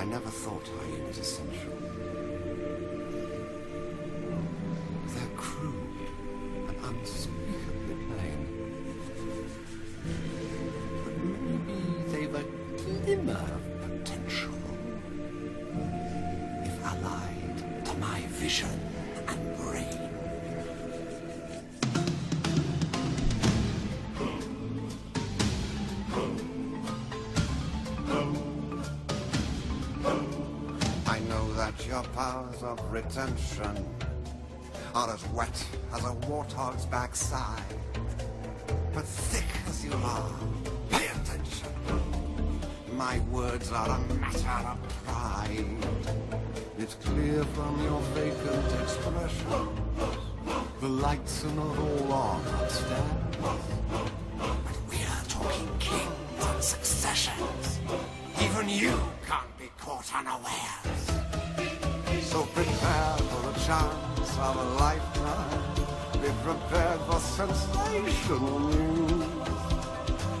I never thought hyena was essential. Of retention are as wet as a warthog's backside. But thick as you are, pay attention. My words are a matter of pride. It's clear from your vacant expression. The lights are not all on upstairs. But we're talking kings and successions. Even you can't be caught unawares. Chance of a lifetime. Be prepared for sensational news.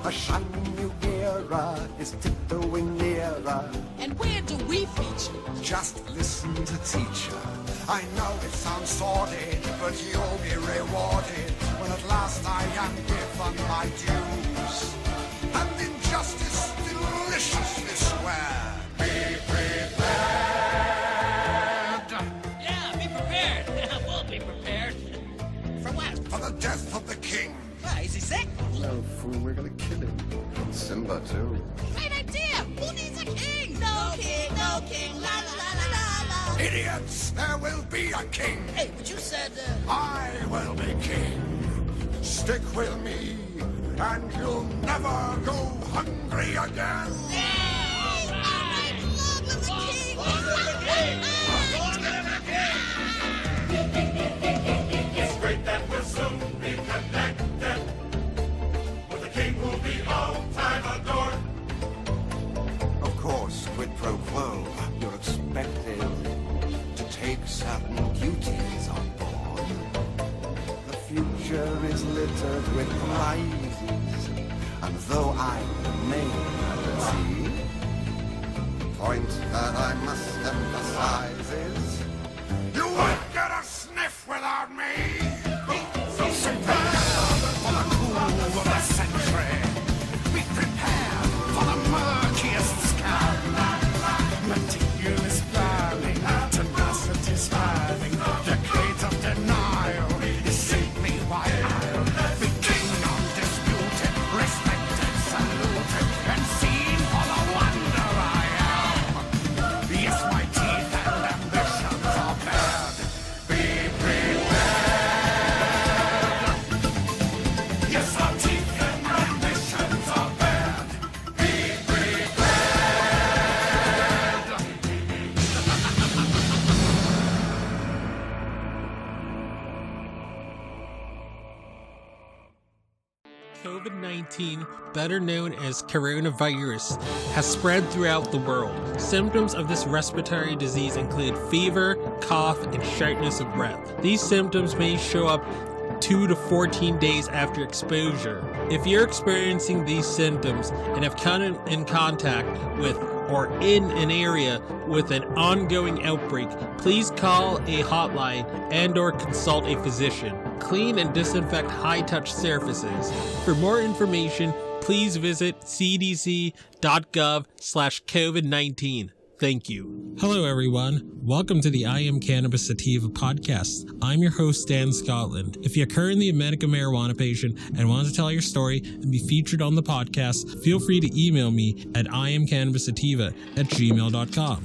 A shining new era is tiptoeing nearer. And where do we feature? Just listen to teacher. I know it sounds sordid, but you'll be rewarded when at last I am given my dues. And injustice a king. Hey, but you said, uh... I will be king. Stick with me, and you'll never go hungry again. Better known as coronavirus, has spread throughout the world. Symptoms of this respiratory disease include fever, cough, and shortness of breath. These symptoms may show up 2 to 14 days after exposure. If you're experiencing these symptoms and have come in contact with or in an area with an ongoing outbreak, please call a hotline and or consult a physician. Clean and disinfect high-touch surfaces. For more information, please visit cdc.gov slash COVID-19. Thank you. Hello, everyone. Welcome to the I Am Cannabis Sativa podcast. I'm your host, Dan Scotland. If you're currently a medical marijuana patient and want to tell your story and be featured on the podcast, feel free to email me at iamcannabissativa at gmail.com.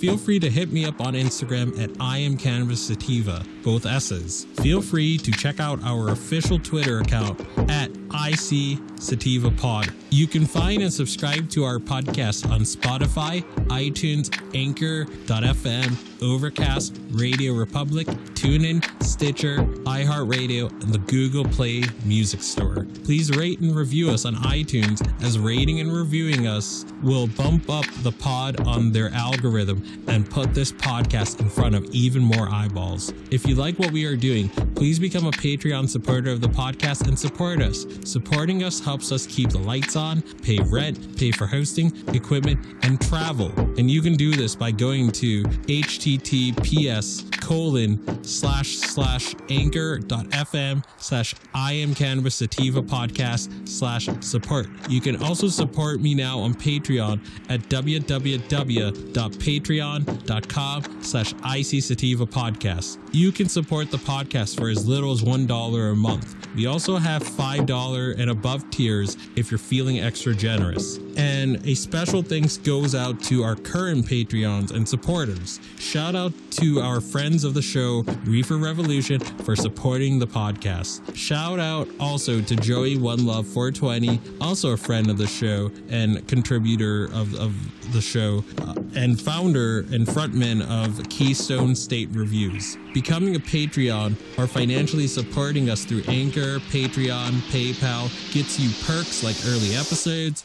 Feel free to hit me up on Instagram at I am Cannabis Sativa, both S's. Feel free to check out our official Twitter account at IC Sativa Pod. You can find and subscribe to our podcast on Spotify, iTunes, Anchor.fm, Overcast, Radio Republic, TuneIn, Stitcher, iHeartRadio, and the Google Play Music Store. Please rate and review us on iTunes, as rating and reviewing us will bump up the pod on their algorithm and put this podcast in front of even more eyeballs. If you like what we are doing, please become a Patreon supporter of the podcast and support us. Supporting us helps us keep the lights on, pay rent, pay for hosting, equipment, and travel. And you can do this by going to https colon slash slash anchor.fm slash I am cannabis sativa podcast slash support. You can also support me now on Patreon at www.patreon.com slash IC sativa podcast. You can support the podcast for as little as $1 a month. We also have $5 and above tiers if you're feeling extra generous. And a special thanks goes out to our current Patreons and supporters. Shout out to our friends of the show, Reefer Revolution, for supporting the podcast. Shout out also to Joey One Love 420, also a friend of the show and contributor of, of the show, uh, and founder and frontman of Keystone State Reviews. Becoming a Patreon or financially supporting us through Anchor, Patreon, PayPal gets you perks like early episodes,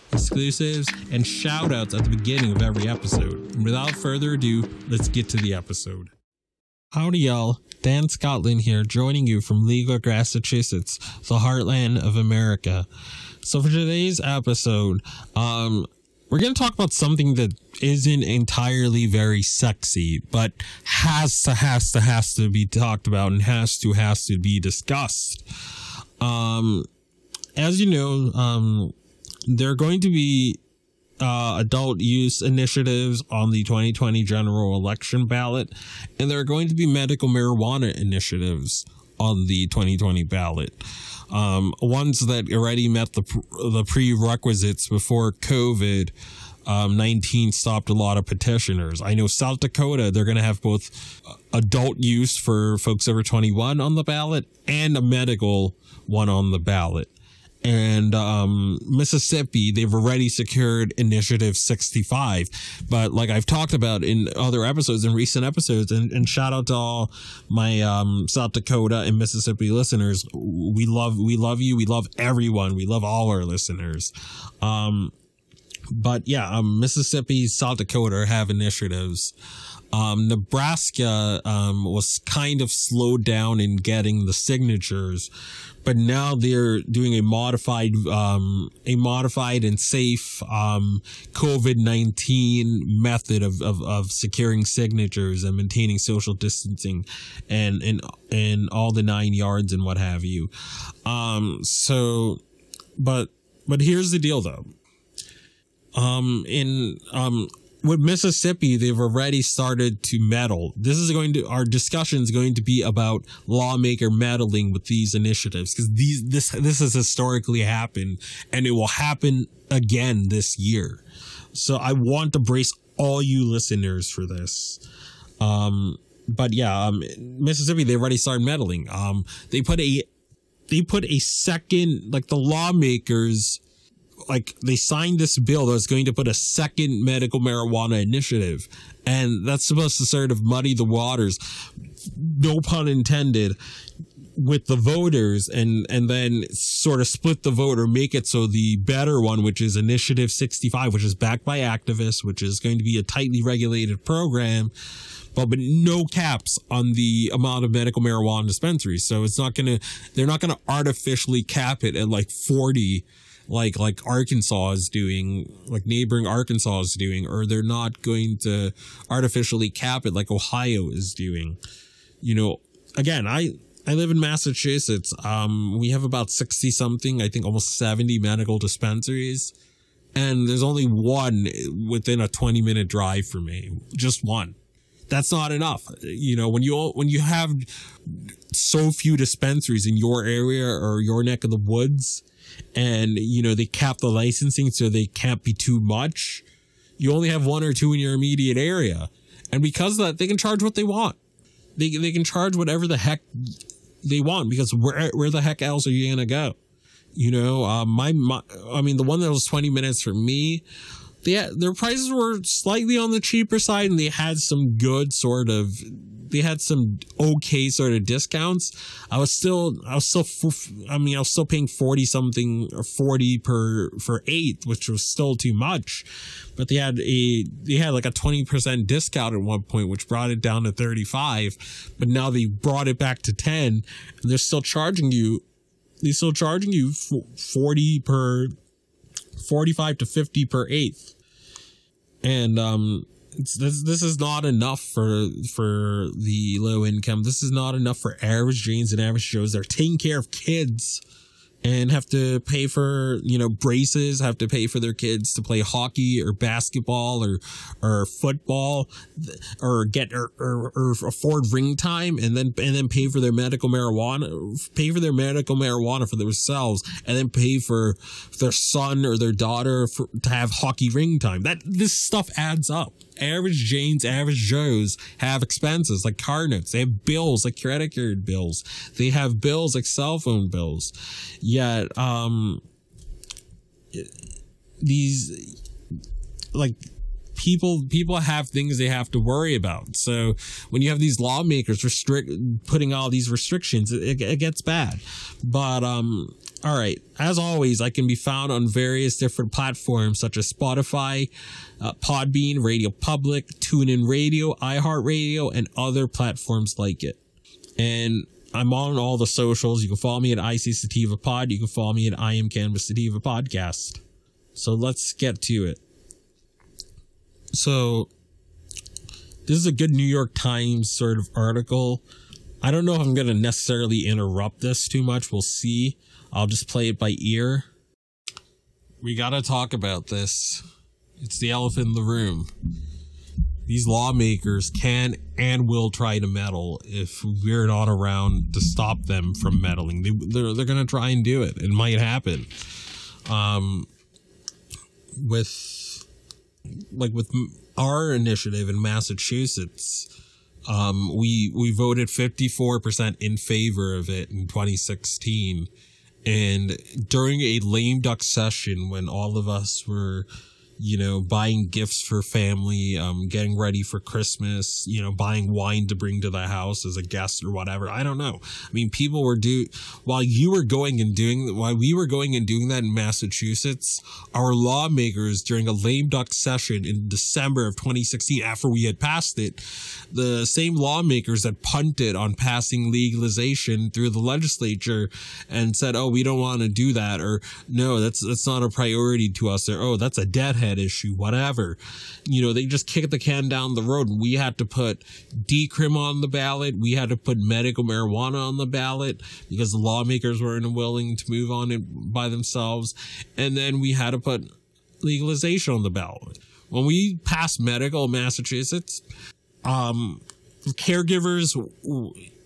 exclusives, and shout outs at the beginning of every episode. And without further ado, let's get to the episode. Howdy, y'all. Dan Scotland here, joining you from Legal, Massachusetts, the heartland of America. So, for today's episode, um, we're going to talk about something that isn't entirely very sexy, but has to, has to, has to be talked about and has to, has to be discussed. Um, as you know, um, there are going to be uh, adult use initiatives on the 2020 general election ballot, and there are going to be medical marijuana initiatives on the 2020 ballot. Um, ones that already met the the prerequisites before COVID. Um, 19 stopped a lot of petitioners. I know South Dakota, they're going to have both adult use for folks over 21 on the ballot and a medical one on the ballot and um, Mississippi, they've already secured Initiative 65. But like I've talked about in other episodes, in recent episodes, and, and shout out to all my um, South Dakota and Mississippi listeners. We love, we love you. We love everyone. We love all our listeners. Um, but yeah, um, Mississippi, South Dakota have initiatives. Um, Nebraska um, was kind of slowed down in getting the signatures, but now they're doing a modified, um, a modified and safe um, COVID nineteen method of, of of securing signatures and maintaining social distancing, and and and all the nine yards and what have you. Um, so, but but here's the deal though. Um, in um with Mississippi, they've already started to meddle. This is going to our discussion is going to be about lawmaker meddling with these initiatives because these this this has historically happened and it will happen again this year. So I want to brace all you listeners for this. Um, but yeah, um, Mississippi they already started meddling. Um, they put a they put a second like the lawmakers like they signed this bill that was going to put a second medical marijuana initiative and that's supposed to sort of muddy the waters no pun intended with the voters and and then sort of split the vote or make it so the better one which is initiative 65 which is backed by activists which is going to be a tightly regulated program but but no caps on the amount of medical marijuana dispensaries. So it's not gonna they're not gonna artificially cap it at like 40 like like Arkansas is doing, like neighboring Arkansas is doing, or they're not going to artificially cap it like Ohio is doing. You know, again, I I live in Massachusetts. Um, we have about sixty something, I think almost seventy medical dispensaries, and there's only one within a twenty minute drive for me. Just one. That's not enough. You know, when you when you have so few dispensaries in your area or your neck of the woods, and you know they cap the licensing so they can't be too much. You only have one or two in your immediate area. And because of that they can charge what they want. They, they can charge whatever the heck they want because where where the heck else are you gonna go? You know uh, my, my i mean the one that was 20 minutes for me they their prices were slightly on the cheaper side and they had some good sort of they had some okay sort of discounts. I was still, I was still, I mean, I was still paying 40 something or 40 per, for eight, which was still too much. But they had a, they had like a 20% discount at one point, which brought it down to 35. But now they brought it back to 10 and they're still charging you They're still charging you 40 per 45 to 50 per eighth. And um it's, this this is not enough for for the low income. This is not enough for average Janes and average Joes. They're taking care of kids and have to pay for you know braces have to pay for their kids to play hockey or basketball or or football or get or, or, or afford ring time and then and then pay for their medical marijuana pay for their medical marijuana for themselves and then pay for their son or their daughter for, to have hockey ring time that this stuff adds up average Janes, average Joes have expenses like car notes. They have bills like credit card bills. They have bills like cell phone bills. Yet, um, these, like, people people have things they have to worry about so when you have these lawmakers restrict putting all these restrictions it, it gets bad but um all right. As always, I can be found on various different platforms such as Spotify, uh, Podbean, Radio Public, TuneIn Radio, iHeartRadio, and other platforms like it. And I'm on all the socials. You can follow me at IC Sativa Pod. You can follow me at I Am Cannabis Sativa Podcast. So let's get to it. So this is a good New York Times sort of article. I don't know if I'm going to necessarily interrupt this too much. We'll see. I'll just play it by ear. We gotta talk about this. It's the elephant in the room. These lawmakers can and will try to meddle if we're not around to stop them from meddling. They, they're, they're gonna try and do it. It might happen. Um, with, like with our initiative in Massachusetts, um, we, we voted 54% in favor of it in 2016 and during a lame duck session when all of us were you know, buying gifts for family, um, getting ready for Christmas, you know, buying wine to bring to the house as a guest or whatever. I don't know. I mean, people were do while you were going and doing while we were going and doing that in Massachusetts, our lawmakers during a lame duck session in December of 2016 after we had passed it, the same lawmakers that punted on passing legalization through the legislature and said, "Oh, we don't want to do that," or "No, that's that's not a priority to us," or "Oh, that's a deadhead." Issue, whatever. You know, they just kicked the can down the road. We had to put decrim on the ballot. We had to put medical marijuana on the ballot because the lawmakers weren't willing to move on it by themselves. And then we had to put legalization on the ballot. When we passed medical in Massachusetts, um, caregivers,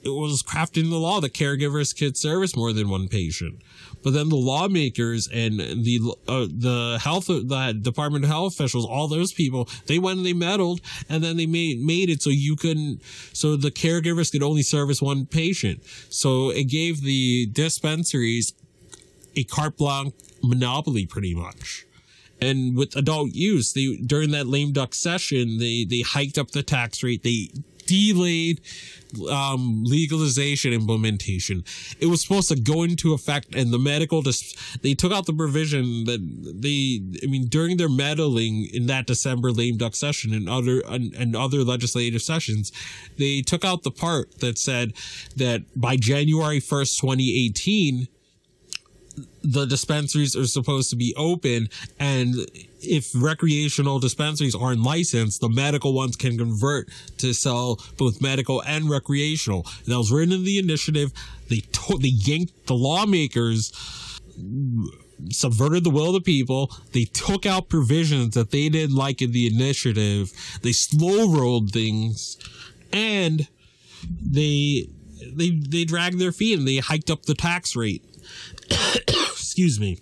it was crafting the law that caregivers could service more than one patient. But then the lawmakers and the uh, the health the Department of Health officials, all those people, they went and they meddled, and then they made made it so you couldn't, so the caregivers could only service one patient. So it gave the dispensaries a carte blanche monopoly, pretty much. And with adult use, they during that lame duck session, they they hiked up the tax rate. They delayed um, legalization implementation. It was supposed to go into effect, and the medical dis- they took out the provision that they, I mean, during their meddling in that December lame duck session and other and, and other legislative sessions, they took out the part that said that by January first, twenty eighteen the dispensaries are supposed to be open and if recreational dispensaries aren't licensed the medical ones can convert to sell both medical and recreational. And that was written in the initiative. They to- they yanked the lawmakers subverted the will of the people. They took out provisions that they didn't like in the initiative. They slow rolled things and they they they dragged their feet and they hiked up the tax rate excuse me.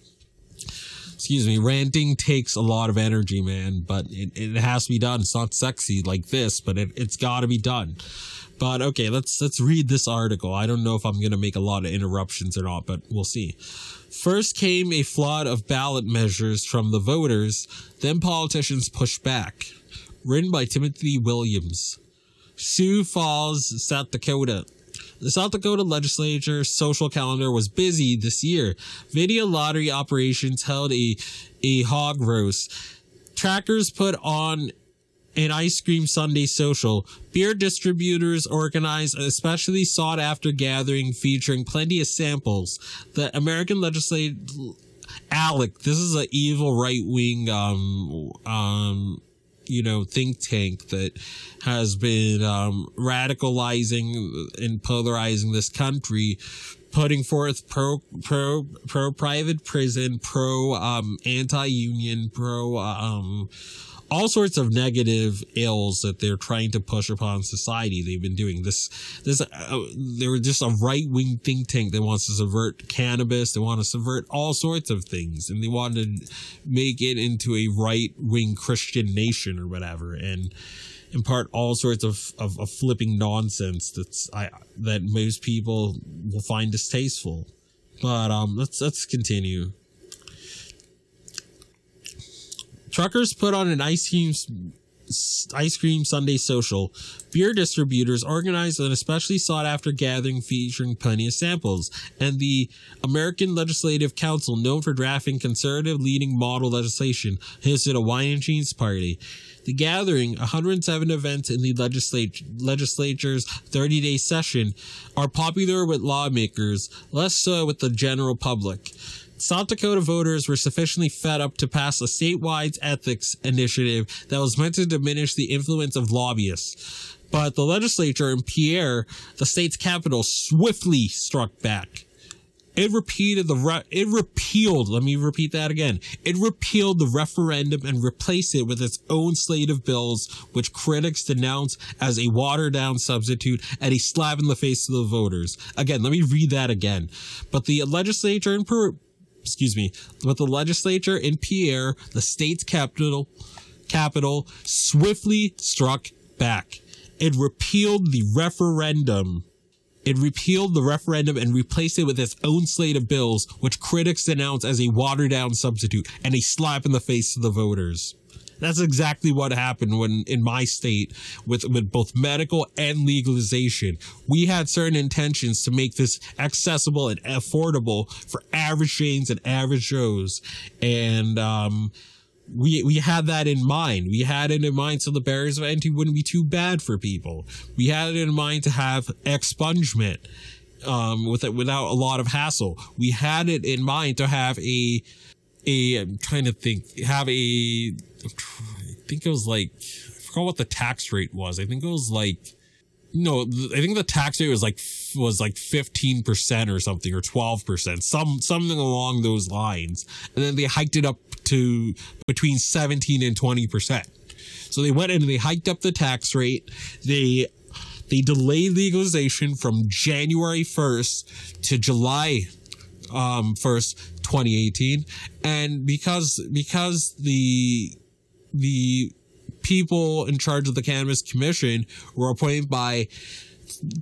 Excuse me. Ranting takes a lot of energy man but it, it has to be done. It's not sexy like this but it, it's got to be done. But okay let's let's read this article. I don't know if i'm gonna make a lot of interruptions or not but we'll see. First came a flood of ballot measures from the voters then politicians pushed back. Written by timothy williams. Sioux falls south dakota the South Dakota legislature social calendar was busy this year. Video lottery operations held a, a hog roast. Trackers put on an ice cream sundae social. Beer distributors organized an especially sought after gathering featuring plenty of samples. The American legislative ALEC, this is an evil right wing um um you know think tank that has been um radicalizing and polarizing this country putting forth pro pro pro private prison pro um anti-union pro um all sorts of negative ills that they're trying to push upon society. They've been doing this. This uh, they're just a right wing think tank that wants to subvert cannabis. They want to subvert all sorts of things, and they want to make it into a right wing Christian nation or whatever, and impart all sorts of, of, of flipping nonsense that's I that most people will find distasteful. But um, let's let's continue. Truckers put on an ice cream ice cream sundae social. Beer distributors organized an especially sought after gathering featuring plenty of samples, and the American Legislative Council, known for drafting conservative leading model legislation, hosted a wine and cheese party. The gathering, 107 events in the legislature, legislature's 30 day session, are popular with lawmakers, less so with the general public. South Dakota voters were sufficiently fed up to pass a statewide ethics initiative that was meant to diminish the influence of lobbyists. But the legislature in Pierre, the state's capital, swiftly struck back. It repeated the re- it repealed. Let me repeat that again. It repealed the referendum and replaced it with its own slate of bills, which critics denounce as a watered down substitute and a slap in the face to the voters. Again, let me read that again. But the legislature in Peru, excuse me, but the legislature in Pierre, the state's capital, capital, swiftly struck back. It repealed the referendum. It repealed the referendum and replaced it with its own slate of bills, which critics denounce as a watered down substitute and a slap in the face to the voters. That's exactly what happened when in my state with, with both medical and legalization. We had certain intentions to make this accessible and affordable for average Janes and average Joes. And, um, we we had that in mind. We had it in mind so the barriers of entry wouldn't be too bad for people. We had it in mind to have expungement um, with it without a lot of hassle. We had it in mind to have a a I'm trying to think have a I think it was like I forgot what the tax rate was. I think it was like no, I think the tax rate was like was like fifteen percent or something or twelve percent, some something along those lines, and then they hiked it up to between seventeen and twenty percent. So they went and they hiked up the tax rate. They they delayed legalization from January first to July um, first, 2018, and because because the the people in charge of the cannabis commission were appointed by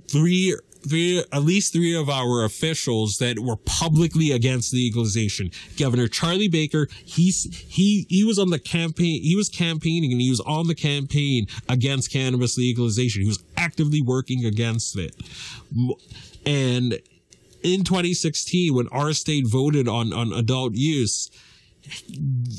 three three at least three of our officials that were publicly against legalization. Governor Charlie Baker, he's he he was on the campaign he was campaigning and he was on the campaign against cannabis legalization. He was actively working against it. And in 2016 when our state voted on on adult use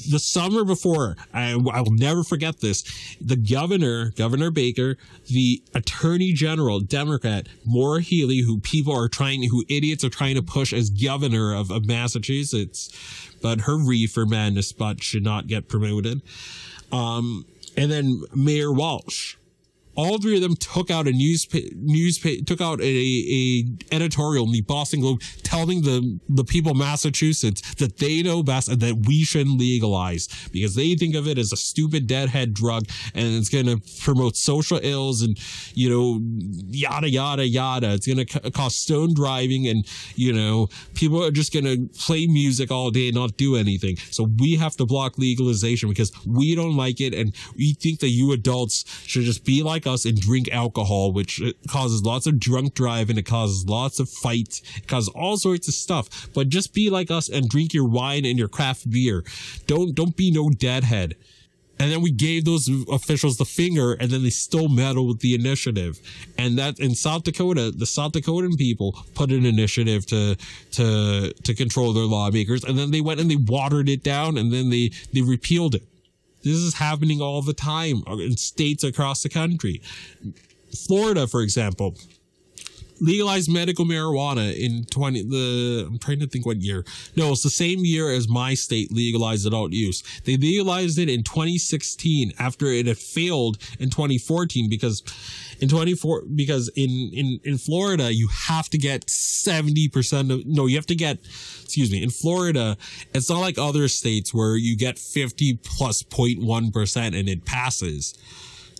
the summer before, I, I will never forget this. The governor, Governor Baker, the attorney general, Democrat, Maura Healey, who people are trying, who idiots are trying to push as governor of, of Massachusetts, but her reefer madness spot should not get promoted. Um, and then Mayor Walsh all three of them took out a newspaper, newspaper took out a, a editorial in the Boston Globe telling the, the people of Massachusetts that they know best and that we shouldn't legalize because they think of it as a stupid deadhead drug and it's going to promote social ills and, you know, yada, yada, yada. It's going to cause stone driving and, you know, people are just going to play music all day and not do anything. So we have to block legalization because we don't like it and we think that you adults should just be like like us and drink alcohol, which uh, causes lots of drunk driving. It causes lots of fights. It causes all sorts of stuff. But just be like us and drink your wine and your craft beer. Don't, don't be no deadhead. And then we gave those officials the finger and then they still meddled with the initiative. And that in South Dakota, the South Dakotan people put an initiative to, to, to control their lawmakers. And then they went and they watered it down and then they, they repealed it. This is happening all the time in states across the country. Florida, for example, legalized medical marijuana in 20 the I'm trying to think what year. No, it's the same year as my state legalized adult use. They legalized it in 2016 after it had failed in 2014 because in 24 because in in in Florida you have to get 70% of no, you have to get excuse me, in Florida, it's not like other states where you get 50 plus 0.1% and it passes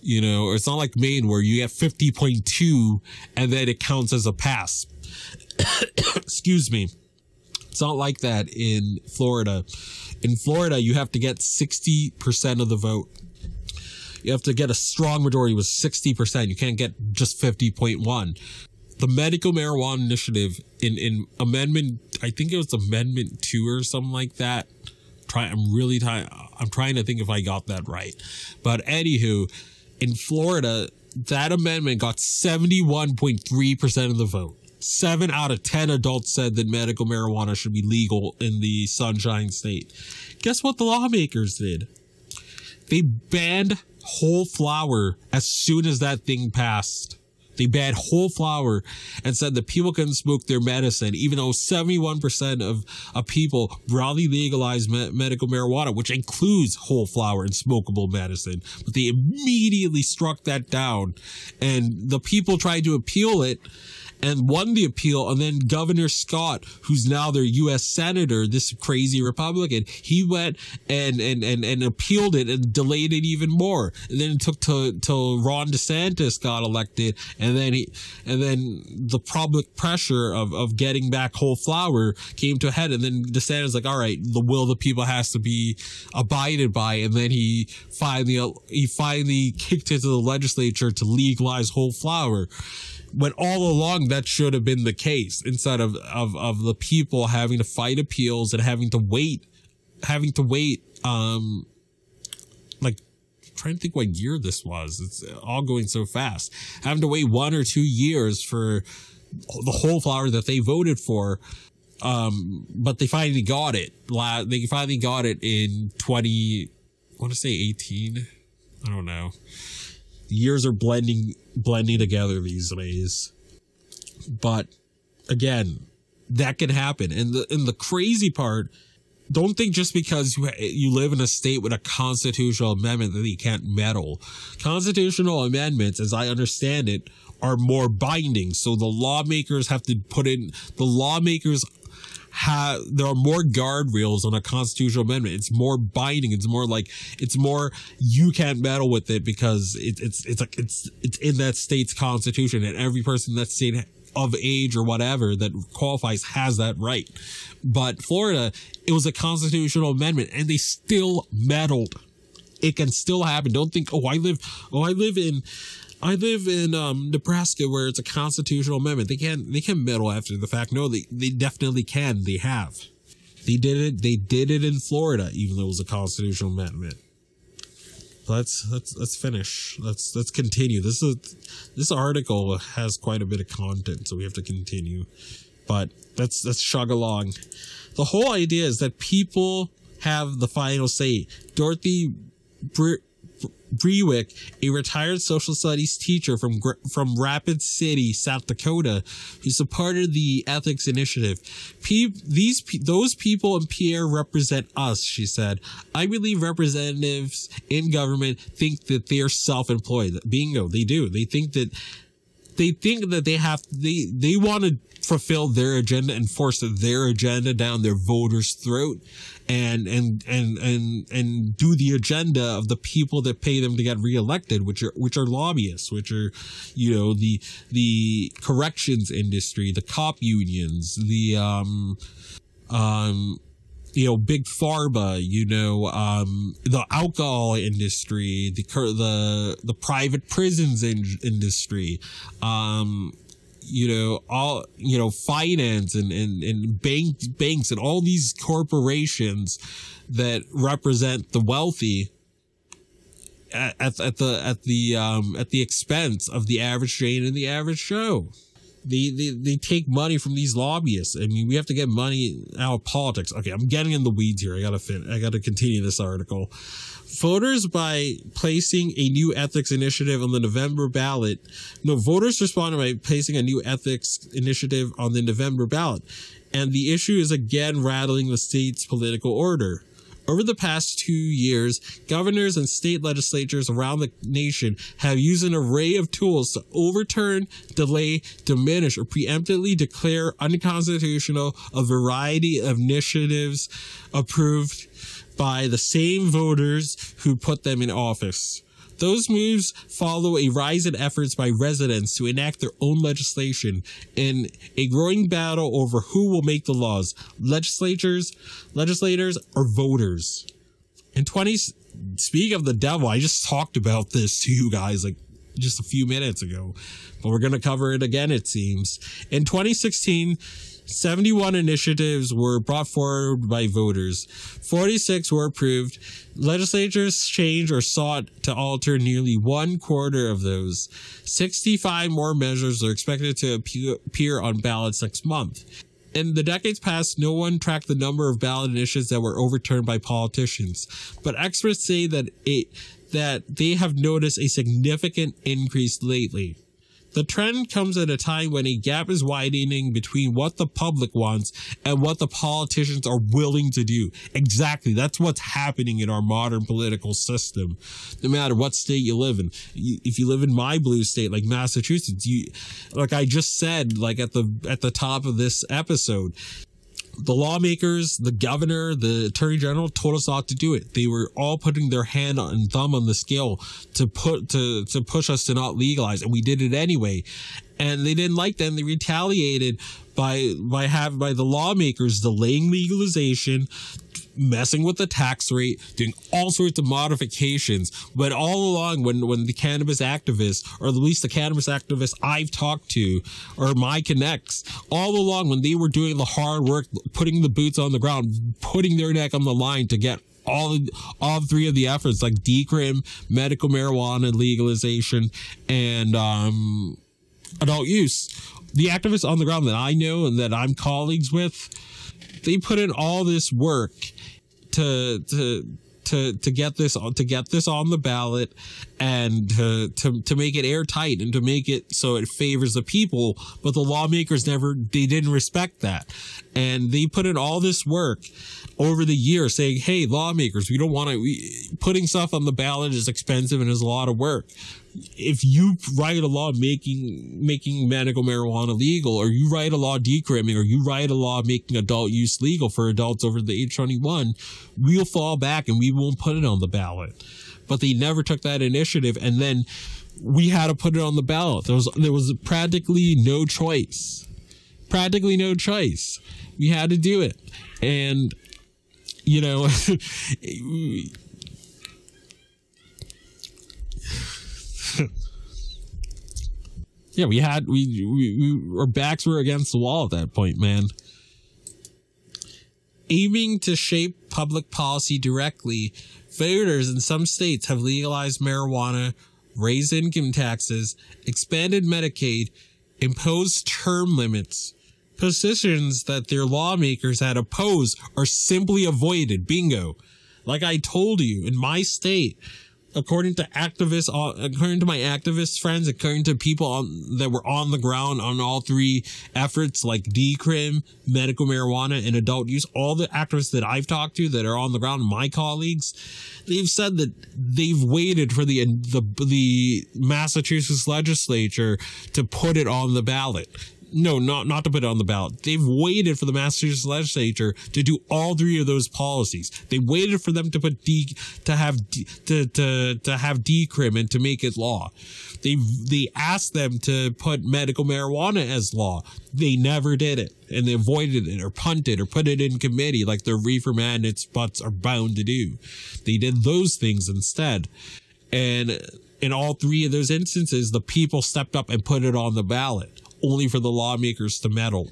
you know, it's not like Maine where you get 50.2 and then it counts as a pass. Excuse me. It's not like that in Florida. In Florida, you have to get 60% of the vote. You have to get a strong majority with 60%. You can't get just 50.1. The medical marijuana initiative in, in amendment, I think it was amendment two or something like that. Try, I'm really trying, I'm trying to think if I got that right. But anywho, in Florida, that amendment got 71.3% of the vote. Seven out of 10 adults said that medical marijuana should be legal in the Sunshine State. Guess what the lawmakers did? They banned whole flower as soon as that thing passed. They banned whole flower and said that people can smoke their medicine, even though 71% of, of people broadly legalized me- medical marijuana, which includes whole flower and smokable medicine. But they immediately struck that down. And the people tried to appeal it and won the appeal. And then Governor Scott, who's now their U.S. Senator, this crazy Republican, he went and, and, and, and appealed it and delayed it even more. And then it took till, till Ron DeSantis got elected. And then he, and then the public pressure of, of getting back whole flower came to a head. And then DeSantis like, all right, the will of the people has to be abided by. And then he finally, he finally kicked into the legislature to legalize whole flower when all along that should have been the case instead of, of, of the people having to fight appeals and having to wait, having to wait, um, like, trying to think what year this was. It's all going so fast. Having to wait one or two years for the whole flower that they voted for. Um, but they finally got it. They finally got it in 20, I want to say 18. I don't know years are blending blending together these days. But again, that can happen. And the and the crazy part, don't think just because you you live in a state with a constitutional amendment that you can't meddle. Constitutional amendments, as I understand it, are more binding. So the lawmakers have to put in the lawmakers have there are more guardrails on a constitutional amendment. It's more binding. It's more like it's more you can't meddle with it because it, it's it's like it's it's in that state's constitution, and every person in that state of age or whatever that qualifies has that right. But Florida, it was a constitutional amendment, and they still meddled. It can still happen. Don't think, oh, I live, oh, I live in I live in um, Nebraska where it's a constitutional amendment. They can't they can meddle after the fact. No, they, they definitely can. They have. They did it. They did it in Florida, even though it was a constitutional amendment. Let's let's let's finish. Let's let's continue. This is this article has quite a bit of content, so we have to continue. But let's let's chug along. The whole idea is that people have the final say. Dorothy Br- Brewick, a retired social studies teacher from from Rapid City, South Dakota, who supported the ethics initiative. These those people in Pierre represent us, she said. I believe representatives in government think that they are self-employed. Bingo, they do. They think that they think that they have they they want to fulfill their agenda and force their agenda down their voters' throat and and and and and do the agenda of the people that pay them to get reelected, which are which are lobbyists, which are you know the the corrections industry, the cop unions, the um um you know, big pharma, you know, um, the alcohol industry, the the the private prisons in- industry, um, you know, all, you know, finance and, and, and bank, banks and all these corporations that represent the wealthy at, at, at the, at the, um, at the expense of the average Jane and the average Joe. They, they they take money from these lobbyists. I mean, we have to get money out of politics. Okay, I'm getting in the weeds here. I gotta fin- I gotta continue this article. Voters by placing a new ethics initiative on the November ballot. No, voters responded by placing a new ethics initiative on the November ballot, and the issue is again rattling the state's political order. Over the past two years, governors and state legislatures around the nation have used an array of tools to overturn, delay, diminish, or preemptively declare unconstitutional a variety of initiatives approved by the same voters who put them in office. Those moves follow a rise in efforts by residents to enact their own legislation in a growing battle over who will make the laws, legislatures, legislators, or voters. In 20, speak of the devil, I just talked about this to you guys like just a few minutes ago, but we're going to cover it again, it seems. In 2016, 71 initiatives were brought forward by voters. 46 were approved. Legislatures changed or sought to alter nearly one quarter of those. 65 more measures are expected to appear on ballots next month. In the decades past, no one tracked the number of ballot initiatives that were overturned by politicians, but experts say that it, that they have noticed a significant increase lately. The trend comes at a time when a gap is widening between what the public wants and what the politicians are willing to do. Exactly. That's what's happening in our modern political system. No matter what state you live in. If you live in my blue state, like Massachusetts, you, like I just said, like at the, at the top of this episode, the lawmakers, the governor, the attorney general told us not to do it. They were all putting their hand and thumb on the scale to put to to push us to not legalize, and we did it anyway. And they didn't like that. They retaliated by by have by the lawmakers delaying legalization, messing with the tax rate, doing all sorts of modifications. But all along, when, when the cannabis activists, or at least the cannabis activists I've talked to, or my connects, all along when they were doing the hard work, putting the boots on the ground, putting their neck on the line to get all all three of the efforts like decrim, medical marijuana legalization, and um, adult use. The activists on the ground that I know and that I'm colleagues with, they put in all this work to to to to get this to get this on the ballot and to, to to make it airtight and to make it so it favors the people but the lawmakers never they didn't respect that. And they put in all this work over the years saying hey lawmakers we don't want to putting stuff on the ballot is expensive and is a lot of work if you write a law making making medical marijuana legal, or you write a law decrimming, or you write a law making adult use legal for adults over the age 21, we'll fall back and we won't put it on the ballot. But they never took that initiative, and then we had to put it on the ballot. There was there was practically no choice, practically no choice. We had to do it, and you know. yeah, we had we, we, we our backs were against the wall at that point, man. Aiming to shape public policy directly, voters in some states have legalized marijuana, raised income taxes, expanded Medicaid, imposed term limits. Positions that their lawmakers had opposed are simply avoided. Bingo. Like I told you, in my state, according to activists, according to my activist friends, according to people on, that were on the ground on all three efforts, like decrim, medical marijuana, and adult use, all the activists that I've talked to that are on the ground, my colleagues, they've said that they've waited for the the the Massachusetts legislature to put it on the ballot no, not not to put it on the ballot. They've waited for the Massachusetts legislature to do all three of those policies. They waited for them to put D to have D, to to to have decrim and to make it law. They they asked them to put medical marijuana as law. They never did it, and they avoided it or punted or put it in committee like the reefer mandates butts are bound to do. They did those things instead, and in all three of those instances, the people stepped up and put it on the ballot only for the lawmakers to meddle.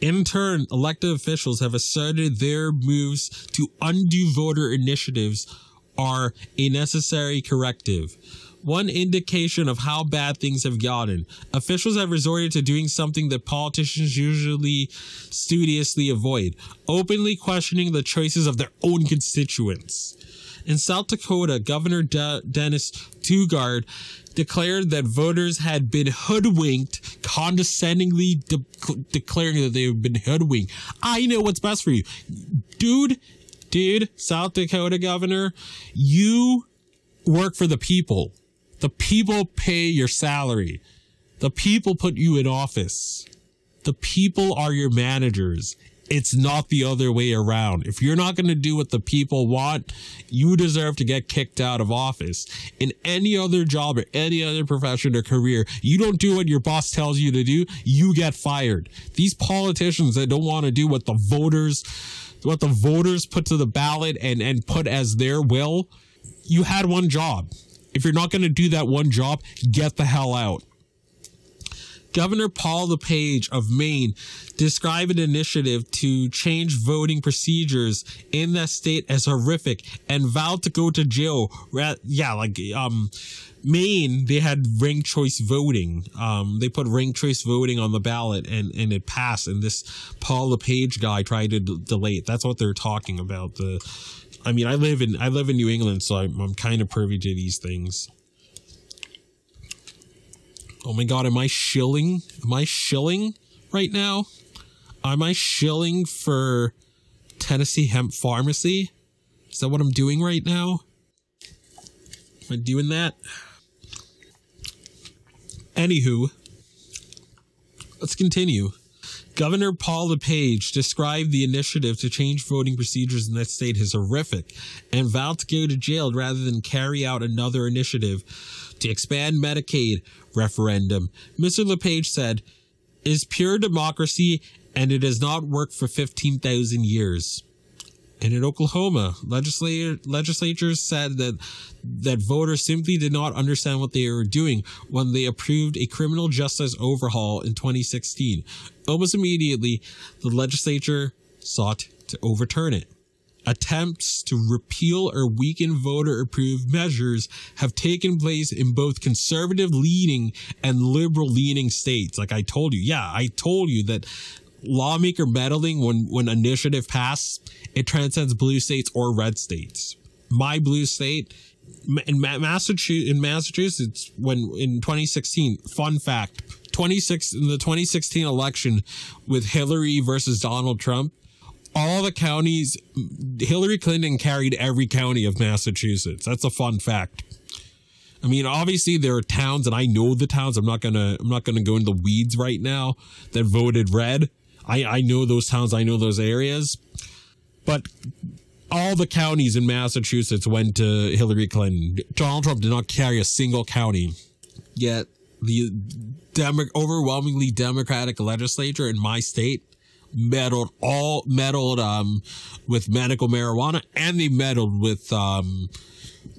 In turn, elected officials have asserted their moves to undo voter initiatives are a necessary corrective. one indication of how bad things have gotten. Officials have resorted to doing something that politicians usually studiously avoid, openly questioning the choices of their own constituents. In South Dakota, Governor De- Dennis Daugaard declared that voters had been hoodwinked, condescendingly de- declaring that they had been hoodwinked. I know what's best for you. Dude, dude, South Dakota governor, you work for the people. The people pay your salary. The people put you in office. The people are your managers. It's not the other way around. If you're not going to do what the people want, you deserve to get kicked out of office. In any other job or any other profession or career, you don't do what your boss tells you to do, you get fired. These politicians that don't want to do what the voters what the voters put to the ballot and and put as their will, you had one job. If you're not going to do that one job, get the hell out. Governor Paul LePage of Maine described an initiative to change voting procedures in that state as horrific and vowed to go to jail. Yeah, like um, Maine, they had ranked choice voting. Um, they put ranked choice voting on the ballot and, and it passed. And this Paul LePage guy tried to d- delay it. That's what they're talking about. The, I mean, I live in I live in New England, so I'm, I'm kind of privy to these things. Oh my god, am I shilling? Am I shilling right now? Am I shilling for Tennessee Hemp Pharmacy? Is that what I'm doing right now? Am I doing that? Anywho, let's continue. Governor Paul LePage described the initiative to change voting procedures in that state as horrific and vowed to go to jail rather than carry out another initiative to expand Medicaid referendum. Mr. LePage said, is pure democracy and it has not worked for 15,000 years. And in Oklahoma, legislator, legislatures said that that voters simply did not understand what they were doing when they approved a criminal justice overhaul in 2016. Almost immediately, the legislature sought to overturn it. Attempts to repeal or weaken voter approved measures have taken place in both conservative leaning and liberal leaning states. Like I told you, yeah, I told you that lawmaker meddling when when initiative pass it transcends blue states or red states my blue state in massachusetts in massachusetts when in 2016 fun fact 26 in the 2016 election with hillary versus donald trump all the counties hillary clinton carried every county of massachusetts that's a fun fact I mean, obviously there are towns, and I know the towns. I'm not gonna, I'm not gonna go into the weeds right now that voted red. I, I know those towns, I know those areas, but all the counties in Massachusetts went to Hillary Clinton. Donald Trump did not carry a single county. Yet the Demo- overwhelmingly Democratic legislature in my state meddled all meddled um, with medical marijuana and they meddled with um,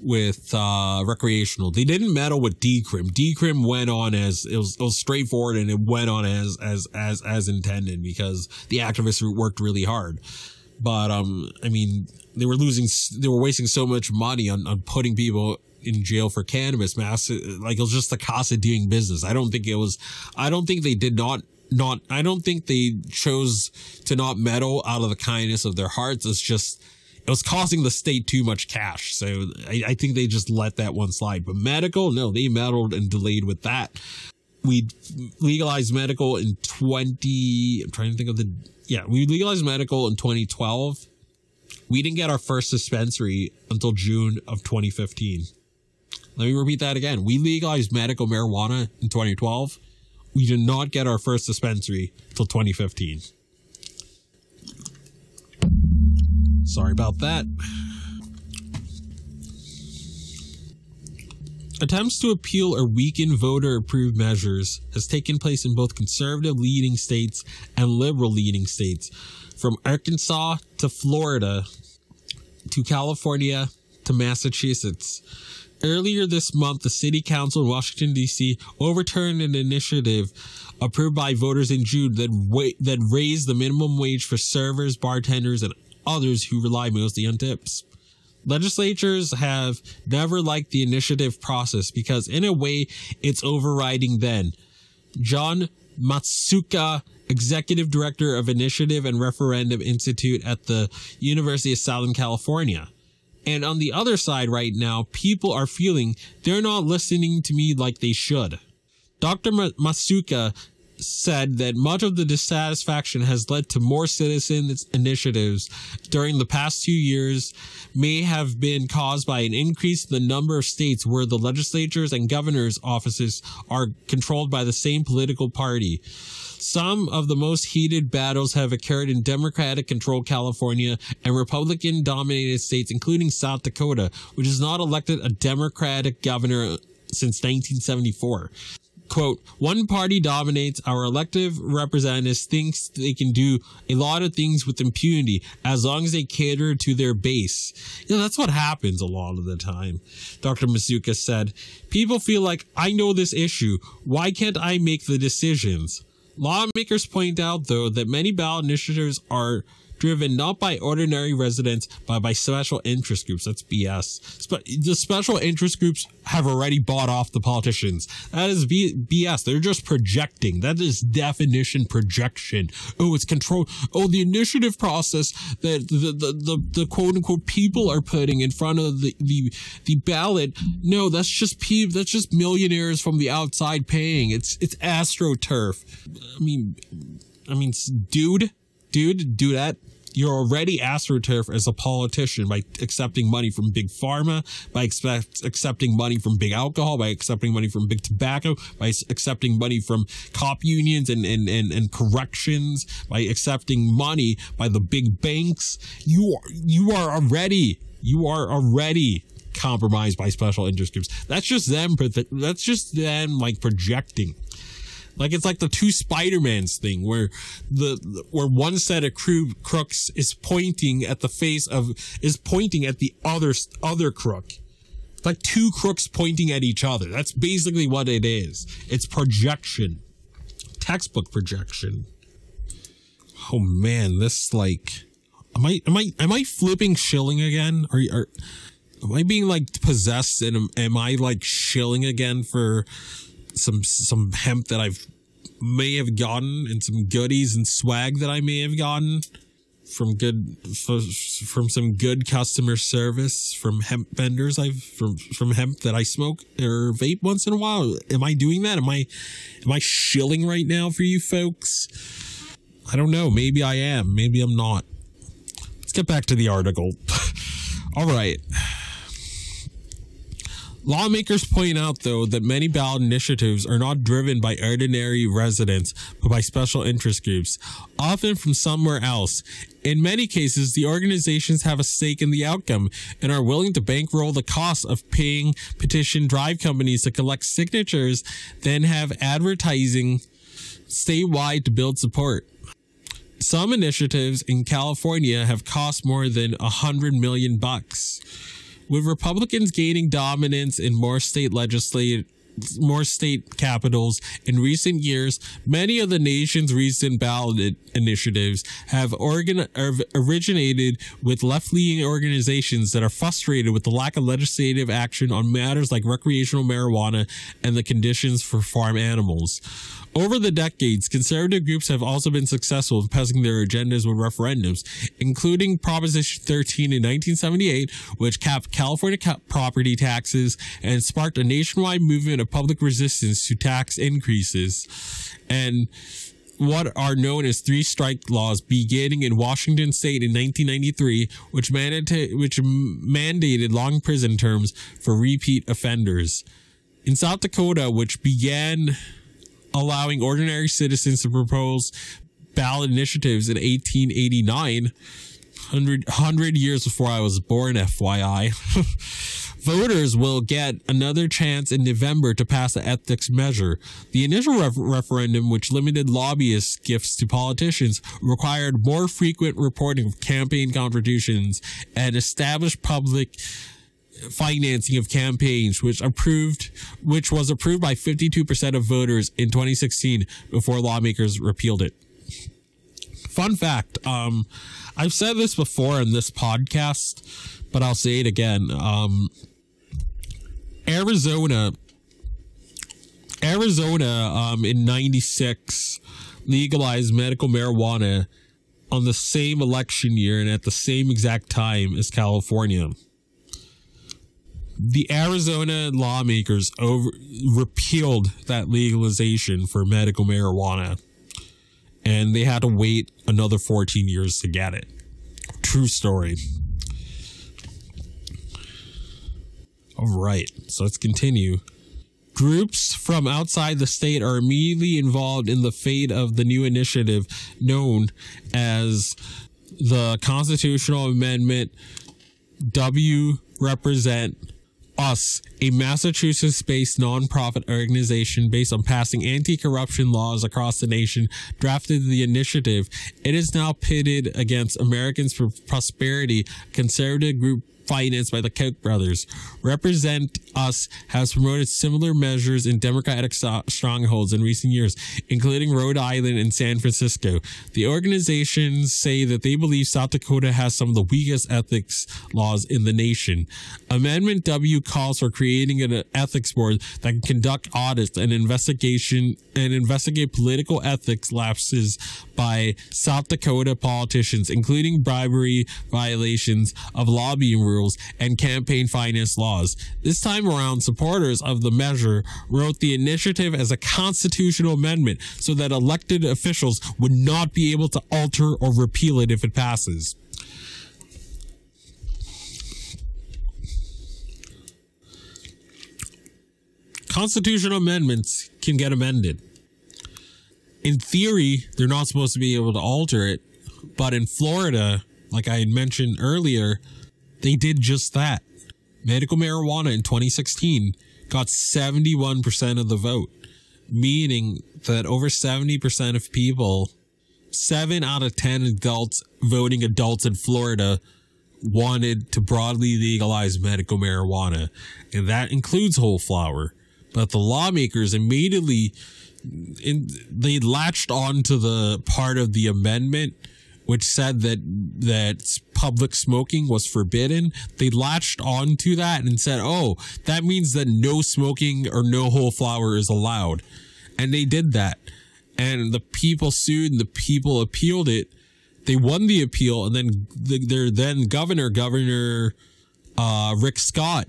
with uh, recreational. They didn't meddle with decrim. Decrim went on as it was, it was straightforward and it went on as as as as intended because the activists worked really hard. But um, I mean, they were losing, they were wasting so much money on, on putting people in jail for cannabis mass. Like it was just the cost of doing business. I don't think it was. I don't think they did not not. I don't think they chose to not meddle out of the kindness of their hearts. It's just it was costing the state too much cash. So I, I, think they just let that one slide. But medical, no, they meddled and delayed with that. We legalized medical in 20, I'm trying to think of the, yeah, we legalized medical in 2012. We didn't get our first dispensary until June of 2015. Let me repeat that again. We legalized medical marijuana in 2012. We did not get our first dispensary until 2015. Sorry about that. Attempts to appeal or weaken voter approved measures has taken place in both conservative leading states and liberal leading states, from Arkansas to Florida to California to Massachusetts. Earlier this month, the City Council in Washington, D.C. overturned an initiative approved by voters in June that, wa- that raised the minimum wage for servers, bartenders, and others who rely mostly on tips. Legislatures have never liked the initiative process because, in a way, it's overriding then. John Matsuka, Executive Director of Initiative and Referendum Institute at the University of Southern California. And on the other side right now, people are feeling they're not listening to me like they should. Dr. Masuka said that much of the dissatisfaction has led to more citizen initiatives during the past two years may have been caused by an increase in the number of states where the legislatures and governors offices are controlled by the same political party. Some of the most heated battles have occurred in Democratic controlled California and Republican dominated states, including South Dakota, which has not elected a Democratic governor since 1974 quote, one party dominates our elective representatives thinks they can do a lot of things with impunity as long as they cater to their base. You know, that's what happens a lot of the time. Dr. Masuka said, people feel like I know this issue. Why can't I make the decisions? Lawmakers point out, though, that many ballot initiatives are driven not by ordinary residents, but by special interest groups. That's BS. The special interest groups have already bought off the politicians. That is BS. They're just projecting. That is definition projection. Oh, it's control. Oh, the initiative process that the, the, the, the quote unquote people are putting in front of the, the, the ballot. No, that's just pe- that's just millionaires from the outside paying. It's, it's astroturf. I mean, I mean, dude, dude, do that you're already astroturf as a politician by accepting money from big pharma, by expect, accepting money from big alcohol, by accepting money from big tobacco, by accepting money from cop unions and, and, and, and corrections, by accepting money by the big banks. You are, you are already, you are already compromised by special interest groups. That's just them, that's just them like projecting. Like it's like the two Spider-Mans thing where the, where one set of crew crooks is pointing at the face of, is pointing at the other, other crook. Like two crooks pointing at each other. That's basically what it is. It's projection. Textbook projection. Oh man, this like, am I, am I, am I flipping shilling again? Are, you are, am I being like possessed and am, am I like shilling again for some some hemp that I've may have gotten and some goodies and swag that I may have gotten from good from some good customer service from hemp vendors I've from from hemp that I smoke or vape once in a while. Am I doing that? Am I am I shilling right now for you folks? I don't know. Maybe I am. Maybe I'm not. Let's get back to the article. All right. Lawmakers point out, though, that many ballot initiatives are not driven by ordinary residents, but by special interest groups, often from somewhere else. In many cases, the organizations have a stake in the outcome and are willing to bankroll the cost of paying petition drive companies to collect signatures, then have advertising statewide to build support. Some initiatives in California have cost more than a hundred million bucks. With Republicans gaining dominance in more state legislative more state capitals in recent years, many of the nation's recent ballot initiatives have, organ- have originated with left-leaning organizations that are frustrated with the lack of legislative action on matters like recreational marijuana and the conditions for farm animals. Over the decades, conservative groups have also been successful in passing their agendas with referendums, including Proposition 13 in 1978, which capped California property taxes and sparked a nationwide movement of public resistance to tax increases. And what are known as three strike laws beginning in Washington state in 1993, which, mandated, which mandated long prison terms for repeat offenders. In South Dakota, which began allowing ordinary citizens to propose ballot initiatives in 1889, 100, 100 years before I was born, FYI. Voters will get another chance in November to pass an ethics measure. The initial ref- referendum, which limited lobbyist gifts to politicians, required more frequent reporting of campaign contributions and established public financing of campaigns, which approved, which was approved by 52% of voters in 2016 before lawmakers repealed it. Fun fact, um, I've said this before in this podcast, but I'll say it again. Um, Arizona, Arizona, um, in '96 legalized medical marijuana on the same election year and at the same exact time as California. The Arizona lawmakers over repealed that legalization for medical marijuana, and they had to wait another 14 years to get it. True story. All right, so let's continue. Groups from outside the state are immediately involved in the fate of the new initiative known as the Constitutional Amendment W Represent Us, a Massachusetts based nonprofit organization based on passing anti corruption laws across the nation, drafted the initiative. It is now pitted against Americans for Prosperity, conservative group financed by the Koch brothers. Represent Us has promoted similar measures in Democratic strongholds in recent years, including Rhode Island and San Francisco. The organizations say that they believe South Dakota has some of the weakest ethics laws in the nation. Amendment W calls for creating an ethics board that can conduct audits and investigation and investigate political ethics lapses by South Dakota politicians, including bribery violations of lobbying rules and campaign finance laws. This time around, supporters of the measure wrote the initiative as a constitutional amendment so that elected officials would not be able to alter or repeal it if it passes. Constitutional amendments can get amended. In theory, they're not supposed to be able to alter it, but in Florida, like I had mentioned earlier, they did just that. Medical marijuana in 2016 got 71% of the vote, meaning that over 70% of people, 7 out of 10 adults voting adults in Florida wanted to broadly legalize medical marijuana, and that includes whole flower. But the lawmakers immediately in, they latched onto the part of the amendment which said that that public smoking was forbidden. They latched onto that and said, "Oh, that means that no smoking or no whole flower is allowed," and they did that. And the people sued, and the people appealed it. They won the appeal, and then the, their then governor, Governor uh, Rick Scott,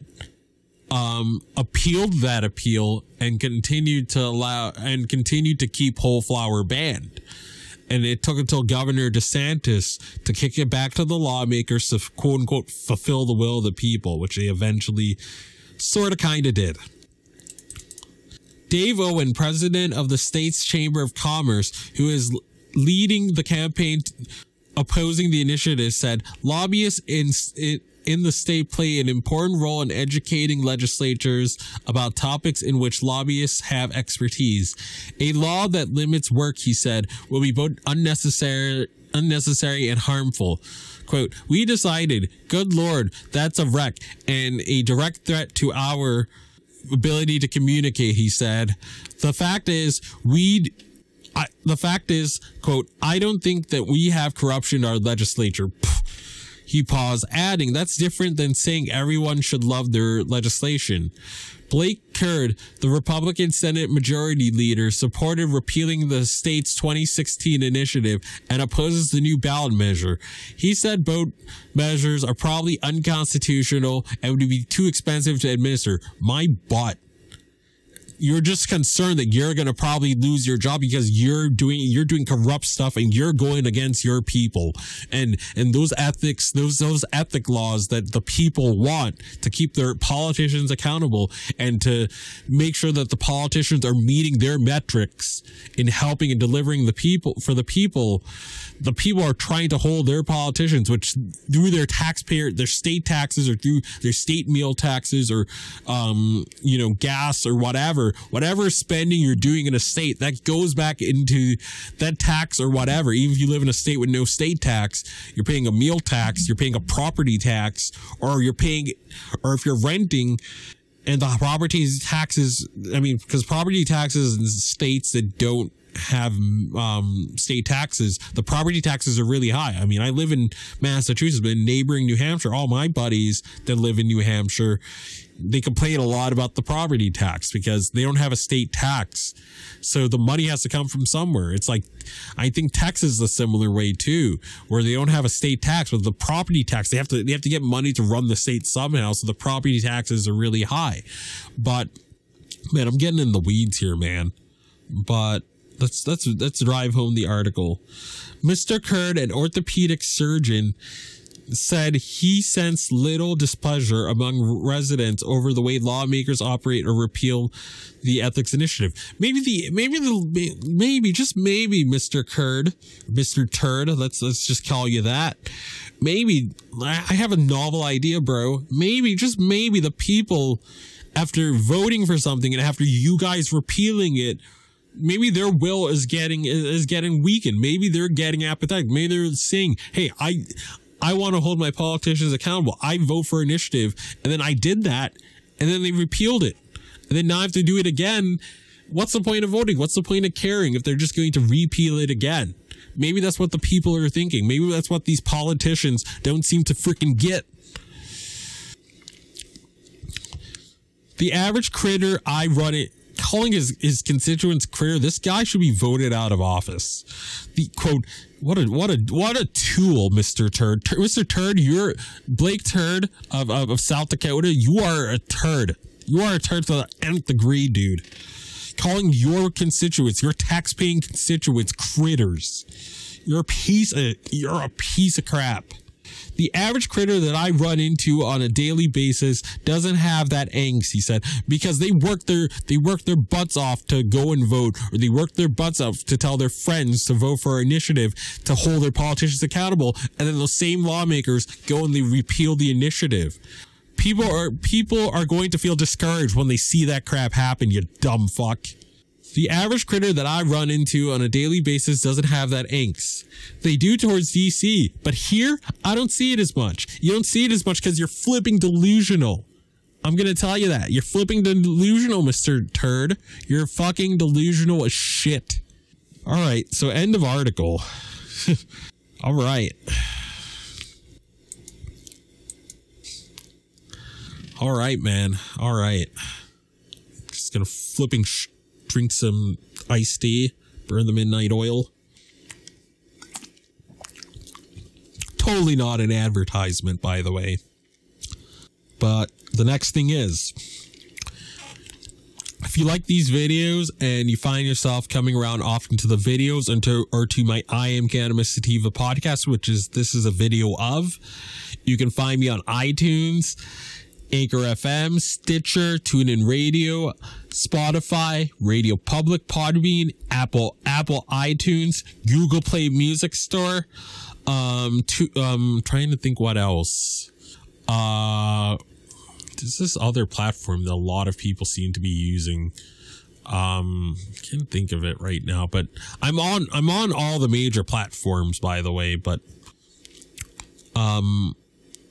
um, appealed that appeal and continued to allow and continued to keep whole flower banned. And it took until Governor DeSantis to kick it back to the lawmakers to quote unquote fulfill the will of the people, which they eventually sort of kind of did. Dave Owen, president of the state's Chamber of Commerce, who is leading the campaign opposing the initiative, said lobbyists in, in the state play an important role in educating legislatures about topics in which lobbyists have expertise. A law that limits work, he said, will be both unnecessary, unnecessary and harmful. Quote, we decided, good Lord, that's a wreck and a direct threat to our ability to communicate, he said. The fact is, we the fact is, quote, I don't think that we have corruption in our legislature. He paused, adding, That's different than saying everyone should love their legislation. Blake Curd, the Republican Senate Majority Leader, supported repealing the state's 2016 initiative and opposes the new ballot measure. He said both measures are probably unconstitutional and would be too expensive to administer. My butt you're just concerned that you're going to probably lose your job because you're doing you're doing corrupt stuff and you're going against your people. And and those ethics those those ethic laws that the people want to keep their politicians accountable and to make sure that the politicians are meeting their metrics in helping and delivering the people for the people the people are trying to hold their politicians which through their taxpayer their state taxes or through their state meal taxes or um you know gas or whatever whatever spending you're doing in a state that goes back into that tax or whatever. Even if you live in a state with no state tax, you're paying a meal tax, you're paying a property tax, or you're paying, or if you're renting, and the property taxes, I mean, because property taxes in states that don't have um, state taxes, the property taxes are really high. I mean, I live in Massachusetts, but in neighboring New Hampshire, all my buddies that live in New Hampshire, they complain a lot about the property tax because they don't have a state tax. So the money has to come from somewhere. It's like, I think Texas is a similar way too, where they don't have a state tax, but the property tax, they have to, they have to get money to run the state somehow. So the property taxes are really high. But man, I'm getting in the weeds here, man. But let's, let's, let's drive home the article. Mr. Curd, an orthopedic surgeon, said he sensed little displeasure among residents over the way lawmakers operate or repeal the ethics initiative. Maybe the maybe the maybe just maybe Mr. Curd, Mr. Turd, let's let's just call you that. Maybe I have a novel idea, bro. Maybe just maybe the people after voting for something and after you guys repealing it maybe their will is getting is getting weakened. Maybe they're getting apathetic. Maybe they're saying, "Hey, I I want to hold my politicians accountable. I vote for initiative. And then I did that. And then they repealed it. And then now I have to do it again. What's the point of voting? What's the point of caring if they're just going to repeal it again? Maybe that's what the people are thinking. Maybe that's what these politicians don't seem to freaking get. The average critter I run it calling his, his constituents critter, this guy should be voted out of office. The quote, what a what a what a tool, Mr. Turd. Tur- Mr. Turd, you're Blake Turd of, of, of South Dakota. You are a turd. You are a turd to the nth degree, dude. Calling your constituents, your tax-paying constituents, critters. You're a piece of you're a piece of crap. The average critter that I run into on a daily basis doesn't have that angst, he said, because they work their they work their butts off to go and vote, or they work their butts off to tell their friends to vote for our initiative to hold their politicians accountable, and then those same lawmakers go and they repeal the initiative. People are people are going to feel discouraged when they see that crap happen, you dumb fuck. The average critter that I run into on a daily basis doesn't have that angst. They do towards DC, but here I don't see it as much. You don't see it as much because you're flipping delusional. I'm gonna tell you that. You're flipping delusional, Mr. Turd. You're fucking delusional as shit. Alright, so end of article. Alright. Alright, man. Alright. Just gonna flipping drink some iced tea, burn the midnight oil. Totally not an advertisement, by the way. But the next thing is if you like these videos and you find yourself coming around often to the videos and to, or to my I am Cannabis Sativa podcast, which is this is a video of, you can find me on iTunes, Anchor FM, Stitcher, TuneIn Radio, Spotify, Radio Public, Podbean, Apple, Apple iTunes, Google Play Music Store. Um, to, um, trying to think what else. Uh, there's this other platform that a lot of people seem to be using. Um, can't think of it right now, but I'm on I'm on all the major platforms, by the way. But um,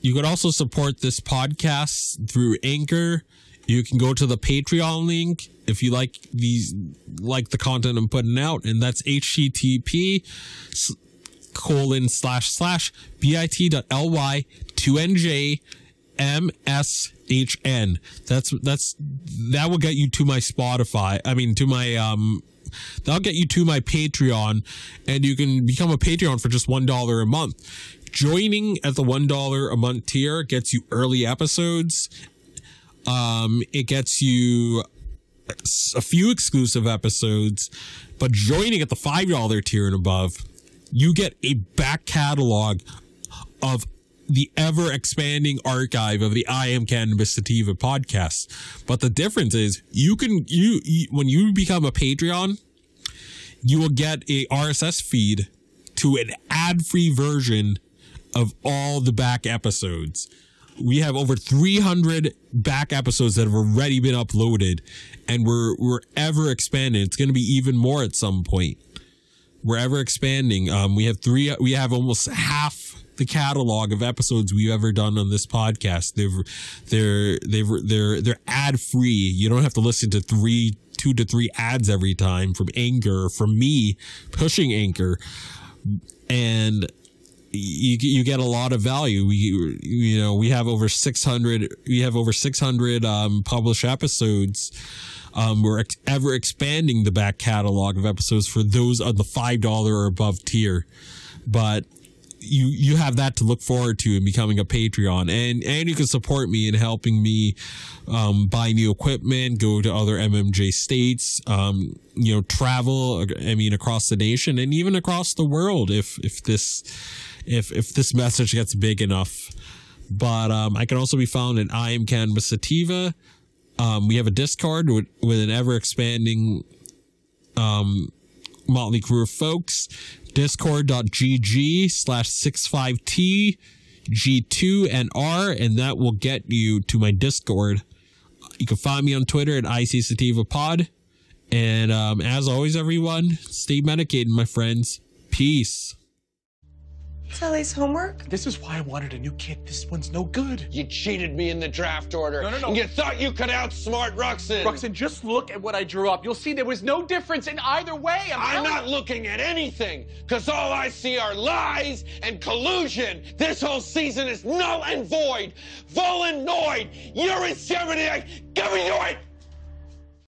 you could also support this podcast through Anchor. You can go to the Patreon link if you like these like the content I'm putting out, and that's http colon slash slash bit.ly 2nj mshn that's that's that will get you to my spotify i mean to my um that'll get you to my patreon and you can become a patreon for just one dollar a month joining at the one dollar a month tier gets you early episodes um it gets you a few exclusive episodes but joining at the five dollar tier and above you get a back catalog of the ever expanding archive of the I am Cannabis Sativa podcast. But the difference is you can you, you when you become a Patreon, you will get a RSS feed to an ad-free version of all the back episodes. We have over 300 back episodes that have already been uploaded and we're we're ever expanding. It's going to be even more at some point we're ever expanding. Um, we have three, we have almost half the catalog of episodes we've ever done on this podcast. They've, they're, they've, they're, they're ad free. You don't have to listen to three two to three ads every time from Anchor, from me pushing Anchor, and you you get a lot of value. We you know we have over six hundred we have over six hundred um, published episodes. Um, we're ex- ever expanding the back catalog of episodes for those on the five dollar or above tier, but you you have that to look forward to in becoming a Patreon, and and you can support me in helping me um, buy new equipment, go to other MMJ states, um, you know, travel. I mean, across the nation and even across the world if if this if if this message gets big enough. But um, I can also be found at I am Cannabis Sativa. Um, we have a Discord with, with an ever expanding um, Motley Crew of folks. Discord.gg slash 65T G2 and R, and that will get you to my Discord. You can find me on Twitter at IC Sativa Pod. And um, as always, everyone, stay medicated, my friends. Peace. Sally's homework? This is why I wanted a new kit. This one's no good. You cheated me in the draft order. No, no, no. And you thought you could outsmart Ruxin. Ruxin, just look at what I drew up. You'll see there was no difference in either way. I'm, I'm not looking at anything, because all I see are lies and collusion. This whole season is null and void. Volanoid, you're in inseminating. Give me your it.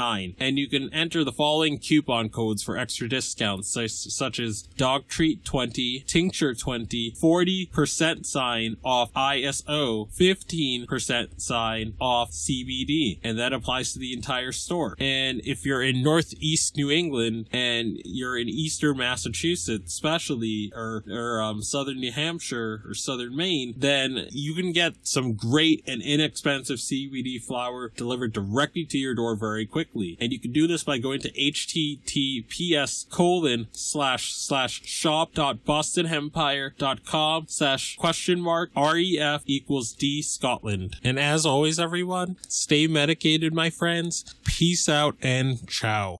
and you can enter the following coupon codes for extra discounts such, as dog treat 20 tincture 20 40% sign off iso 15% sign off cbd and that applies to the entire store. And if you're in northeast new england and you're in eastern massachusetts especially or, or um, southern new hampshire or southern maine then you can get some great and inexpensive cbd flower delivered directly to your door very quickly. And you can do this by going to https colon slash slash shop dot bostonhempire.com slash question mark ref equals d scotland. And as always everyone stay medicated my friends. Peace out and ciao